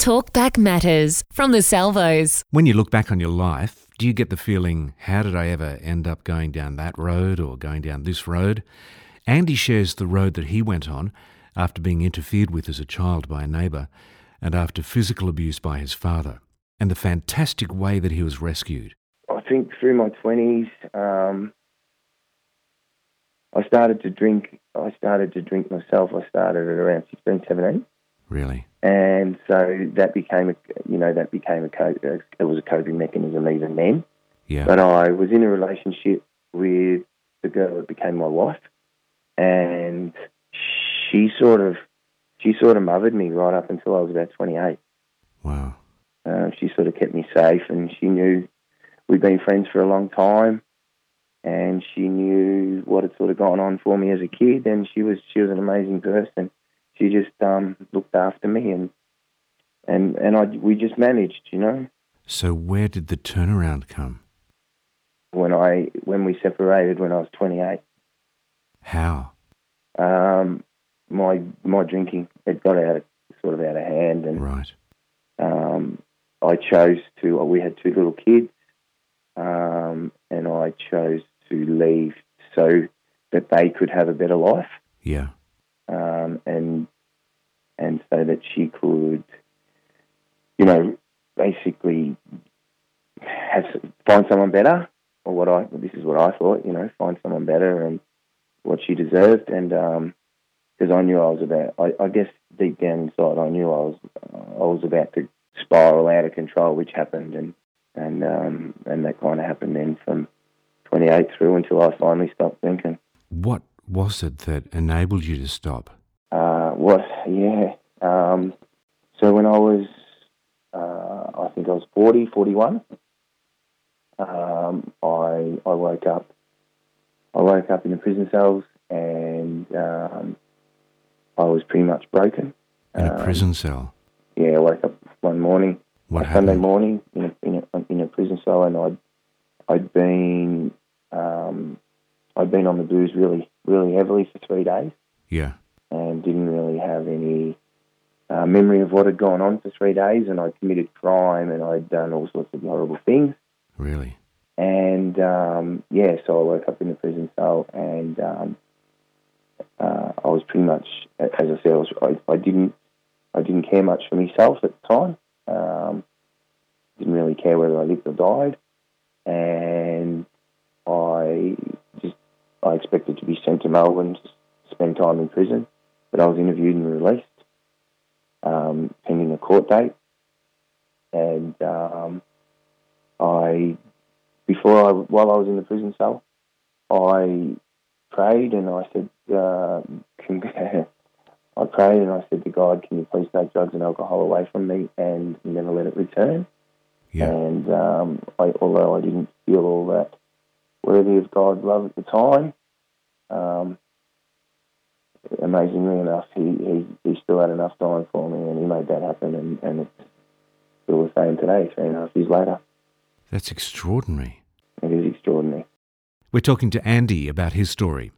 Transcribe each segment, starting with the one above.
Talk Back Matters from the Salvos. When you look back on your life, do you get the feeling, how did I ever end up going down that road or going down this road? Andy shares the road that he went on after being interfered with as a child by a neighbour and after physical abuse by his father, and the fantastic way that he was rescued. I think through my 20s, um, I started to drink. I started to drink myself. I started at around 16, 17. Really? And so that became a, you know, that became a, co- it was a coping mechanism even then. Yeah. But I was in a relationship with the girl that became my wife, and she sort of, she sort of mothered me right up until I was about 28. wow. Uh, she sort of kept me safe, and she knew we'd been friends for a long time, and she knew what had sort of gone on for me as a kid, and she was she was an amazing person. She just um, looked after me, and and and I we just managed, you know. So where did the turnaround come? When I when we separated when I was 28, How? um, my my drinking it got out of sort of out of hand, and Right. um, I chose to. We had two little kids, um, and I chose to leave so that they could have a better life, Yeah. um, and and so that she could, you know, basically have find someone better, or what I this is what I thought, you know, find someone better and what she deserved, and because I knew I was about, I, I guess deep down inside, I knew I was I was about to spiral out of control, which happened, and and um, and that kind of happened then from 28 through until I finally stopped drinking. What was it that enabled you to stop? Uh, what? Yeah. Um, so when I was, uh, I think I was 40, 41, um, I I woke up. I woke up in the prison cells, and um, I was pretty much broken. In a Um, prison cell? Yeah, I woke up one morning What a Sunday morning in a, in a, in a prison cell, and I'd I'd been um, I'd been on the booze really really heavily for three days, Yeah. And didn't really have any uh, memory of what had gone on for three days, and I committed crime, and I'd done all sorts of horrible things, Really? and um, yeah, so I woke up in the prison cell, and um, uh, I was pretty much, as I said, I, was, I, I didn't I didn't care much for myself at the time. Um, didn't really care whether I lived or died, and I just I expected to be sent to Melbourne to spend time in prison, but I was interviewed and released um, pending a court date, and um, I before I while I was in the prison cell, I prayed and I said, uh, I prayed and I said to God, "Can you please take drugs and alcohol away from me and never let it return?" Yeah. And um, I, although I didn't feel all that worthy of God's love at the time, um, amazingly enough, he, he he still had enough time for me, and he made that happen, and, and it's still the same today, three and a half years later. That's extraordinary. It is extraordinary. We're talking to Andy about his story.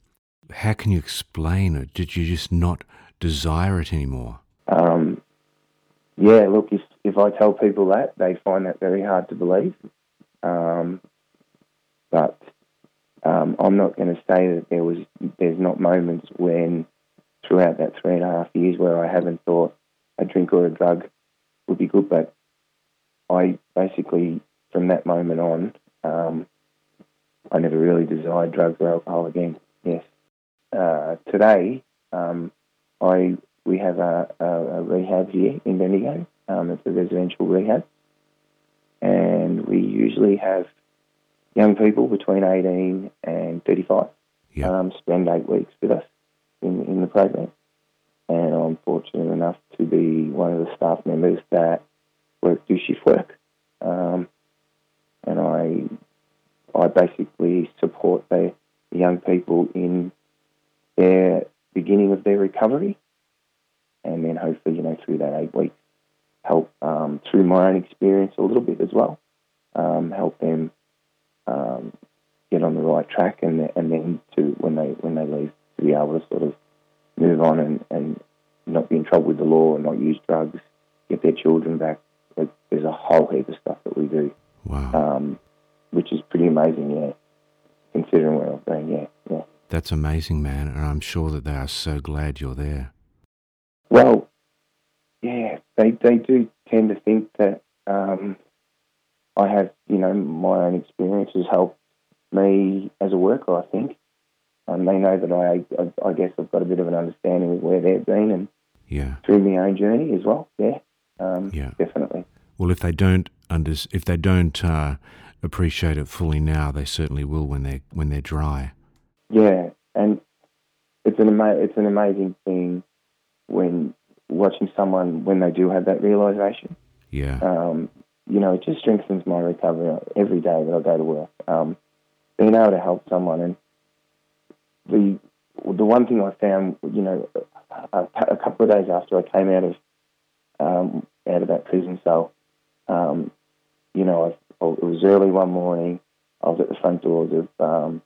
How can you explain it? Did you just not desire it anymore? Um, yeah, look, if if I tell people that, they find that very hard to believe. Um, but um, I'm not going to say that there was there's not moments when throughout that three and a half years where I haven't thought a drink or a drug would be good. But I basically from that moment on, um, I never really desired drugs or alcohol again. Yes. Uh, today, um, I we have a, a, a rehab here in Bendigo. Um, it's a residential rehab, and we usually have young people between 18 and 35 Yeah. um, spend eight weeks with us program. And I'm fortunate enough to be one of the staff members that work do shift work. Um, and I I basically support the young people in their beginning of their recovery, and then hopefully, you know, through that eight weeks, help um, through my own experience a little bit as well, um, help them um, get on the right track, and and then to when they when they leave to be able to sort of move on and, and not be in trouble with the law and not use drugs, get their children back. Like, there's a whole heap of stuff that we do, Wow. um, which is pretty amazing. Yeah, considering where I've been. Yeah, yeah. That's amazing, man. And I'm sure that they are so glad you're there. Well, yeah, they they do tend to think that um, I have, you know, my own experiences helped me as a worker. I think, and they know that I, I, I guess, I've got a bit of an understanding of where they've been and Yeah. through my own journey as well. Yeah, um, Yeah. definitely. Well, if they don't under, if they don't uh, appreciate it fully now, they certainly will when they when they're dry. Yeah, and it's an ama- it's an amazing thing when watching someone when they do have that realization. Yeah. um, you know, it just strengthens my recovery every day that I go to work. Um, being able to help someone, and the the one thing I found, you know, a, a couple of days after I came out of um, out of that prison cell, um, you know, I, it was early one morning. I was at the front doors of um,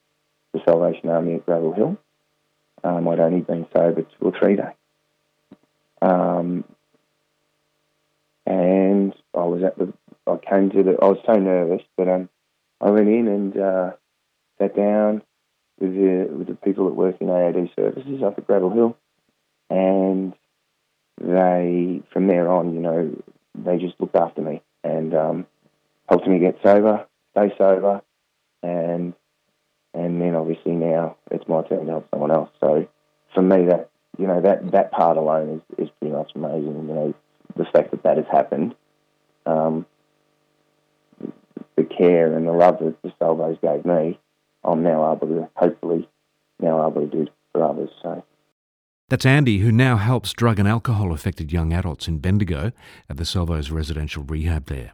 the Salvation Army at Gravel Hill. Um, I'd only been sober two or three days. Um, and I was at the. I came to the. I was so nervous, but um, I went in and uh, sat down with the with the people that work in AOD services up at Gravel Hill, and they from there on, you know, they just looked after me and um, helped me get sober, stay sober, and and then obviously now it's my turn to help someone else. So for me, that you know that that part alone is, is pretty much amazing. You know, the fact that that has happened, um, the care and the love that the Salvos gave me, I'm now able to hopefully now able to do for others. So That's Andy, who now helps drug and alcohol affected young adults in Bendigo at the Salvos residential rehab there.